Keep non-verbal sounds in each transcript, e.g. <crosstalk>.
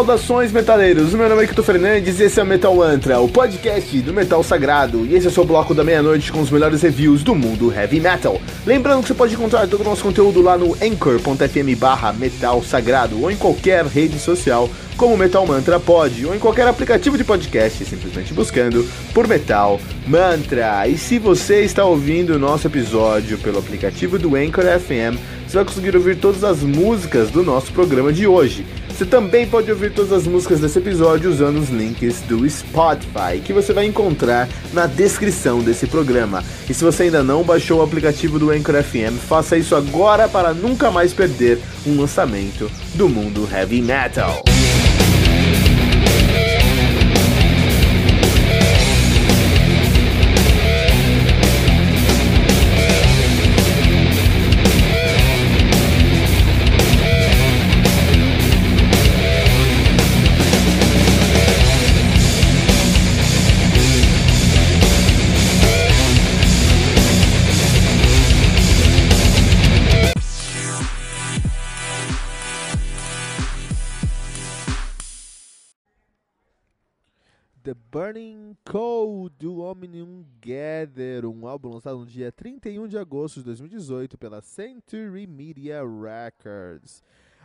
Saudações, metaleiros! Meu nome é Kito Fernandes e esse é o Metal Mantra, o podcast do Metal Sagrado. E esse é o seu bloco da meia-noite com os melhores reviews do mundo heavy metal. Lembrando que você pode encontrar todo o nosso conteúdo lá no anchor.fm barra Metal Sagrado ou em qualquer rede social como Metal Mantra pode, ou em qualquer aplicativo de podcast, simplesmente buscando por Metal Mantra. E se você está ouvindo o nosso episódio pelo aplicativo do Anchor FM, você vai conseguir ouvir todas as músicas do nosso programa de hoje. Você também pode ouvir todas as músicas desse episódio usando os links do Spotify, que você vai encontrar na descrição desse programa. E se você ainda não baixou o aplicativo do Anchor FM, faça isso agora para nunca mais perder um lançamento do mundo heavy metal. Burning Cold do Omnium Gather, um álbum lançado no dia 31 de agosto de 2018 pela Century Media Records.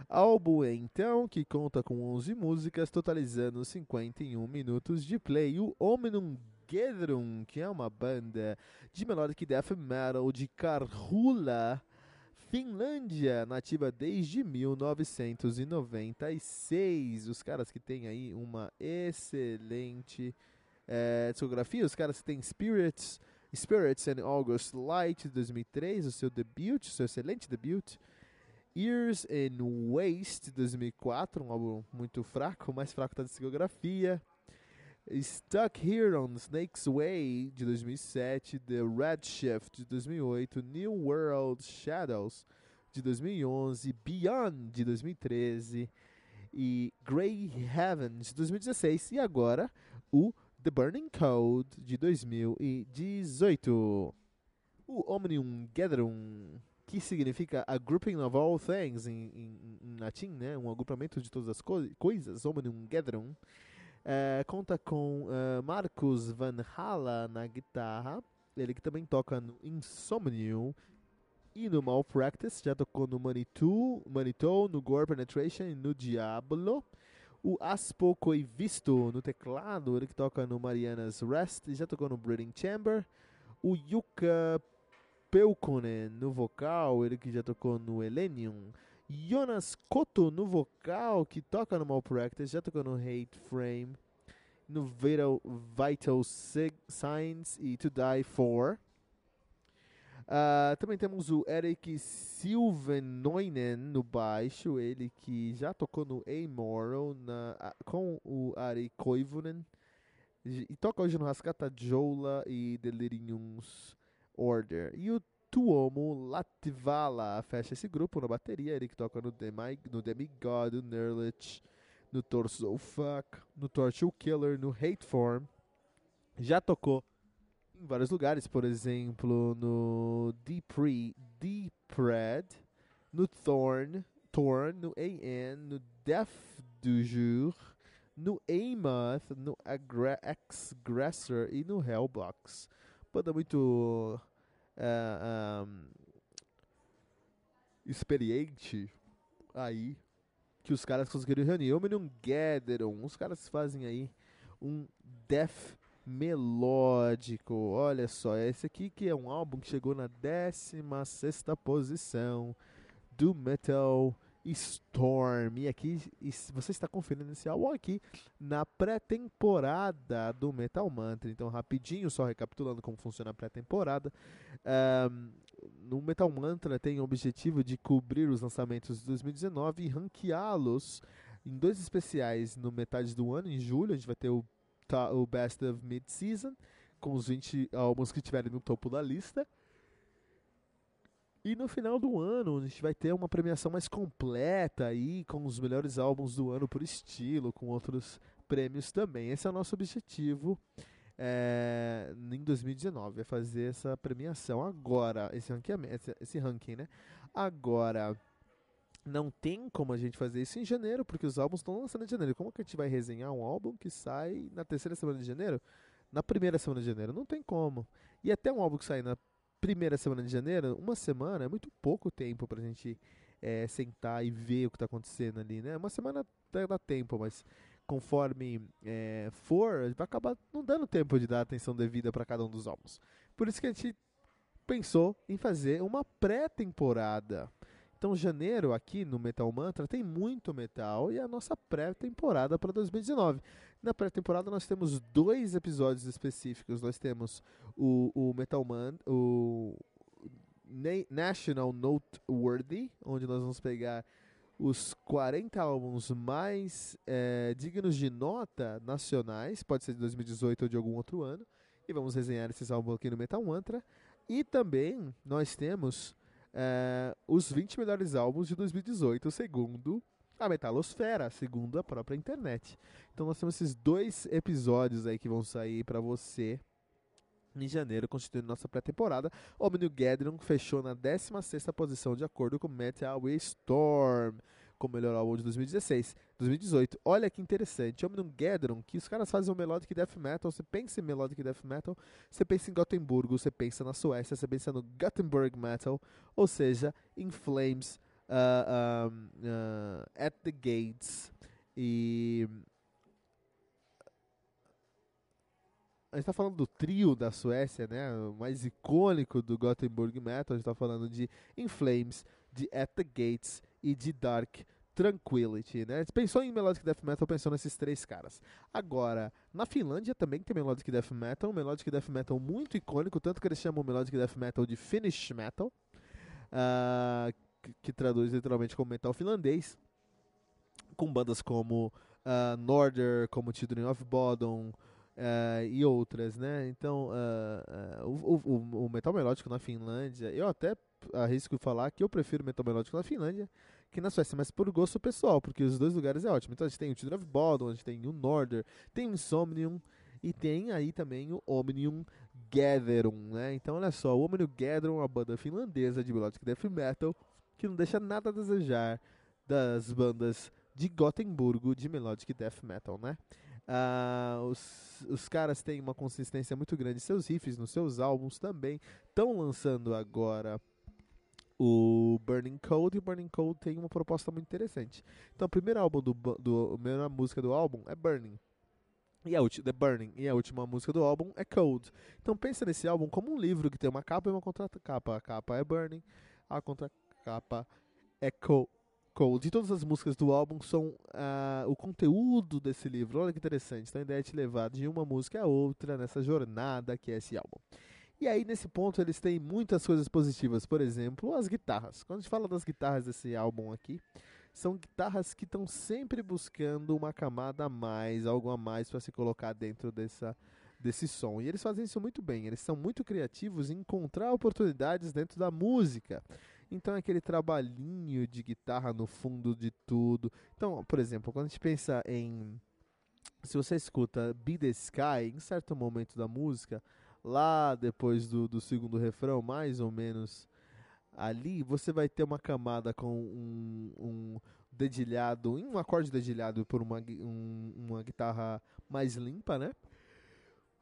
Álbum, então, que conta com 11 músicas, totalizando 51 minutos de play. O Omnium Gatherum, que é uma banda de melodic death metal de Karhula, Finlândia, nativa desde 1996. Os caras que têm aí uma excelente é, discografia. Os caras que têm Spirits, Spirits and August Light de 2003, o seu debut, o seu excelente debut. Years and Waste de 2004, um álbum muito fraco, mais fraco da discografia. Stuck Here on Snake's Way de 2007, The Redshift de 2008, New World Shadows de 2011, Beyond de 2013 e Grey Heaven de 2016 e agora o The Burning Code de 2018. O Omnium Gatherum, que significa a grouping of all things em, em, em latim, né? um agrupamento de todas as co coisas, Omnium Gatherum. É, conta com uh, Marcos Van Hala na guitarra, ele que também toca no Insomnium e no Malpractice, já tocou no Manitou, Manitou no Gore Penetration e no Diablo. O Aspo Coivisto no teclado, ele que toca no Mariana's Rest e já tocou no Breeding Chamber. O Yuka Peukonen no vocal, ele que já tocou no Elenium. Jonas Koto no vocal, que toca no Malpractice, já tocou no Hate Frame, no Vital, Vital Signs e To Die For. Uh, também temos o Eric Silvenoinen no baixo, ele que já tocou no Amoral na, com o Ari Koivunen e toca hoje no Rascata Joula e Delirium's Order. E o Tuomo Latvala fecha esse grupo na bateria, ele que toca no, Demi, no Demigod, no Nerlich, no Torso Fuck, no Torture Killer, no Hate Form. Já tocou em vários lugares, por exemplo, no Deepre, Deepred, no Thorn, Thorn, no AN, no Death du Jour, no Amoth, no Aggressor e no Hellbox. Banda muito uh, experiente aí que os caras conseguiram reunir. Omnium Gatherum, os caras fazem aí um death melódico. Olha só, esse aqui que é um álbum que chegou na 16 posição do Metal Storm. E aqui você está conferindo esse álbum aqui na pré-temporada do Metal Mantra. Então, rapidinho, só recapitulando como funciona a pré-temporada. Um, no Metal Mantra tem o objetivo de cobrir os lançamentos de 2019 e ranqueá-los em dois especiais no metade do ano, em julho. A gente vai ter o, o Best of Mid-Season, com os 20 álbuns que estiverem no topo da lista. E no final do ano a gente vai ter uma premiação mais completa aí, com os melhores álbuns do ano por estilo, com outros prêmios também. Esse é o nosso objetivo é, em 2019, é fazer essa premiação agora, esse ranking, esse, esse ranking, né? Agora, não tem como a gente fazer isso em janeiro, porque os álbuns estão lançando em janeiro. Como que a gente vai resenhar um álbum que sai na terceira semana de janeiro? Na primeira semana de janeiro? Não tem como. E até um álbum que sai na primeira semana de janeiro, uma semana é muito pouco tempo pra gente é, sentar e ver o que tá acontecendo ali, né? Uma semana até dá tempo, mas conforme é, for, vai acabar não dando tempo de dar atenção devida para cada um dos álbuns. Por isso que a gente pensou em fazer uma pré-temporada. Então, janeiro aqui no Metal Mantra tem muito metal e a nossa pré-temporada para 2019. Na pré-temporada nós temos dois episódios específicos. Nós temos o, o Metal Man, o National Noteworthy, onde nós vamos pegar os 40 álbuns mais é, dignos de nota nacionais, pode ser de 2018 ou de algum outro ano, e vamos resenhar esses álbuns aqui no Metal Mantra. E também nós temos é, os 20 melhores álbuns de 2018, segundo a Metalosfera, segundo a própria internet. Então nós temos esses dois episódios aí que vão sair para você em janeiro, constituindo nossa pré-temporada. Omnium Gathering fechou na 16ª posição de acordo com Metal Storm como melhor álbum de 2016, 2018. Olha que interessante, Omnium que os caras fazem o Melodic Death Metal, você pensa em Melodic Death Metal, você pensa em Gotemburgo, você pensa na Suécia, você pensa no Gothenburg Metal, ou seja, em Flames, uh, um, uh, At the Gates e... A gente está falando do trio da Suécia, né? O mais icônico do Gothenburg Metal. A gente está falando de In Flames, de At the Gates e de Dark Tranquility, né? Pensou em Melodic Death Metal, pensou nesses três caras. Agora, na Finlândia também tem Melodic Death Metal, um Melodic Death Metal muito icônico, tanto que eles chamam o Melodic Death Metal de Finnish Metal, uh, que, que, traduz literalmente como metal finlandês, com bandas como uh, Norder, como Children of Bodom, Uh, e outras, né? Então, uh, uh, o, o, o, metal melódico na Finlândia, eu até arrisco falar que eu prefiro metal melódico na Finlândia que na Suécia, mas por gosto pessoal, porque os dois lugares é ótimo. Então a gente tem o Children of Bodom, a gente tem o Norder, tem o Insomnium e tem aí também o Omnium Gatherum, né? Então olha só, o Omnium Gatherum é uma banda finlandesa de melodic death metal que não deixa nada a desejar das bandas de Gotemburgo de melodic death metal, né? Uh, os, os caras têm uma consistência muito grande. Seus riffs nos seus álbuns também estão lançando agora o Burning Cold e o Burning Cold tem uma proposta muito interessante. Então, o primeiro álbum do, do a primeira música do álbum é Burning. E a The Burning e a última música do álbum é Cold. Então pensa nesse álbum como um livro que tem uma capa e uma contracapa. A capa é Burning, a contracapa é Cold. Cold. E todas as músicas do álbum são uh, o conteúdo desse livro. Olha que interessante. Então a ideia é te levar de uma música a outra nessa jornada que é esse álbum. E aí, nesse ponto, eles têm muitas coisas positivas. Por exemplo, as guitarras. Quando a gente fala das guitarras desse álbum aqui, são guitarras que estão sempre buscando uma camada a mais, algo a mais para se colocar dentro dessa, desse som. E eles fazem isso muito bem. Eles são muito criativos em encontrar oportunidades dentro da música. Então, é aquele trabalhinho de guitarra no fundo de tudo. Então, por exemplo, quando a gente pensa em. Se você escuta Be the Sky, em certo momento da música lá depois do, do segundo refrão, mais ou menos ali, você vai ter uma camada com um, um dedilhado, um acorde dedilhado por uma, um, uma guitarra mais limpa, né?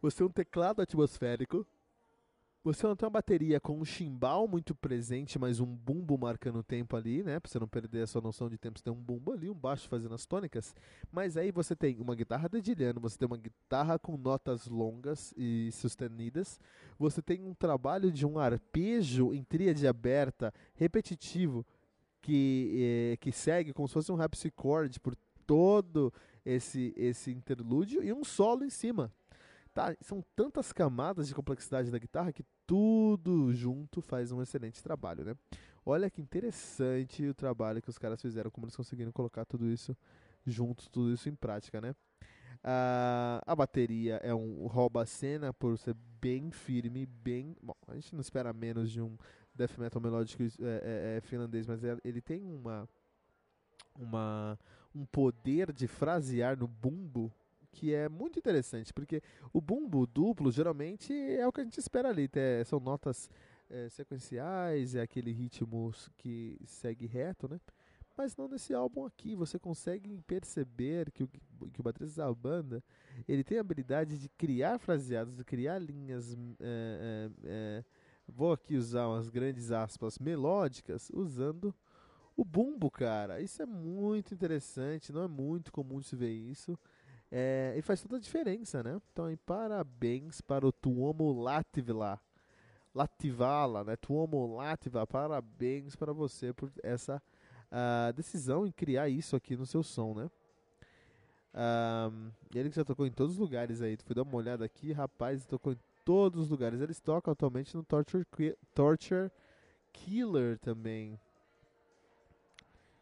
Você tem um teclado atmosférico você não tem uma bateria com um chimbal muito presente, mas um bumbo marcando o tempo ali, né? Pra você não perder a sua noção de tempo, você tem um bumbo ali, um baixo fazendo as tônicas. Mas aí você tem uma guitarra dedilhando, você tem uma guitarra com notas longas e sustenidas. Você tem um trabalho de um arpejo em tríade aberta, repetitivo, que, eh, que segue como se fosse um rhapsody por todo esse, esse interlúdio e um solo em cima. Tá, são tantas camadas de complexidade da guitarra que tudo junto faz um excelente trabalho, né? Olha que interessante o trabalho que os caras fizeram, como eles conseguiram colocar tudo isso junto, tudo isso em prática, né? Ah, a bateria é um rouba-cena por ser bem firme, bem. Bom, a gente não espera menos de um death metal melódico é, é, é finlandês, mas é, ele tem uma, uma um poder de frasear no bumbo que é muito interessante, porque o bumbo duplo geralmente é o que a gente espera ali, é, são notas é, sequenciais, é aquele ritmo que segue reto, né? Mas não nesse álbum aqui. Você consegue perceber que o, que o baterista da banda ele tem a habilidade de criar fraseados, de criar linhas. É, é, é, vou aqui usar umas grandes aspas melódicas usando o bumbo, cara. Isso é muito interessante. Não é muito comum de se ver isso. É, e faz toda a diferença, né? Então, parabéns para o Tuomo Latvila. Lativala, né? Tuomo Latva, parabéns para você por essa uh, decisão em criar isso aqui no seu som, né? Um, ele que já tocou em todos os lugares aí, fui dar uma olhada aqui, rapaz, tocou em todos os lugares. Eles tocam atualmente no Torture, Torture Killer também.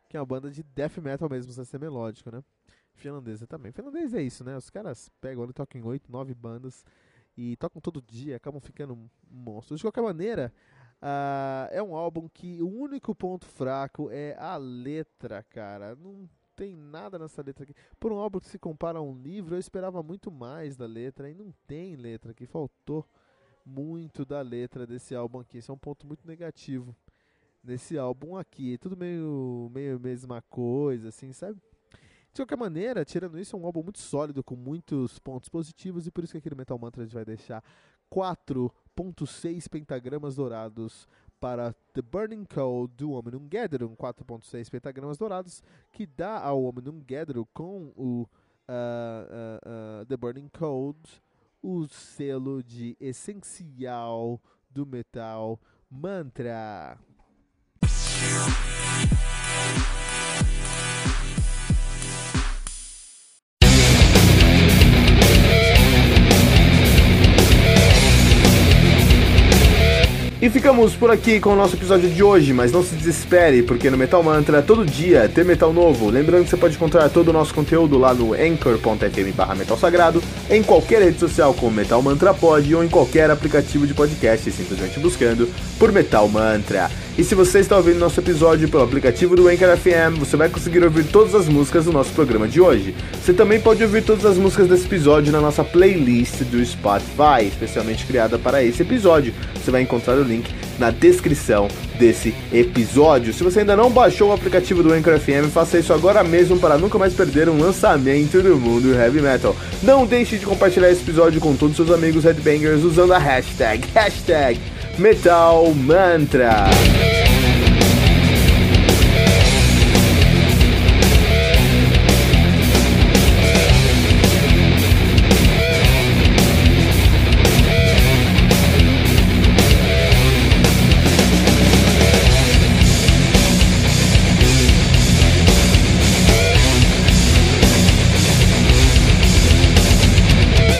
Que é uma banda de death metal mesmo, sem ser melódico, né? Finlandesa também. Finlandês é isso, né? Os caras pegam ali, tocam em 8, 9 bandas e tocam todo dia, acabam ficando monstros. De qualquer maneira, uh, é um álbum que o único ponto fraco é a letra, cara. Não tem nada nessa letra aqui. Por um álbum que se compara a um livro, eu esperava muito mais da letra e não tem letra aqui. Faltou muito da letra desse álbum aqui. Isso é um ponto muito negativo nesse álbum aqui. Tudo meio, meio mesma coisa, assim, sabe? De qualquer maneira, tirando isso, é um álbum muito sólido, com muitos pontos positivos, e por isso que aqui no Metal Mantra a gente vai deixar 4.6 pentagramas dourados para The Burning Cold do Omnium Gatherum, 4.6 pentagramas dourados, que dá ao Omnium Gatherum com o uh, uh, uh, The Burning Cold o selo de essencial do metal mantra. E ficamos por aqui com o nosso episódio de hoje, mas não se desespere, porque no Metal Mantra todo dia tem metal novo. Lembrando que você pode encontrar todo o nosso conteúdo lá no anchor.fm barra metal sagrado, em qualquer rede social como Metal Mantra Pod ou em qualquer aplicativo de podcast, simplesmente buscando por Metal Mantra. E se você está ouvindo nosso episódio pelo aplicativo do Anchor FM, você vai conseguir ouvir todas as músicas do nosso programa de hoje. Você também pode ouvir todas as músicas desse episódio na nossa playlist do Spotify, especialmente criada para esse episódio. Você vai encontrar o link na descrição desse episódio. Se você ainda não baixou o aplicativo do Anchor FM, faça isso agora mesmo para nunca mais perder um lançamento do mundo heavy metal. Não deixe de compartilhar esse episódio com todos os seus amigos headbangers usando a hashtag, <laughs> hashtag Metal Mantra.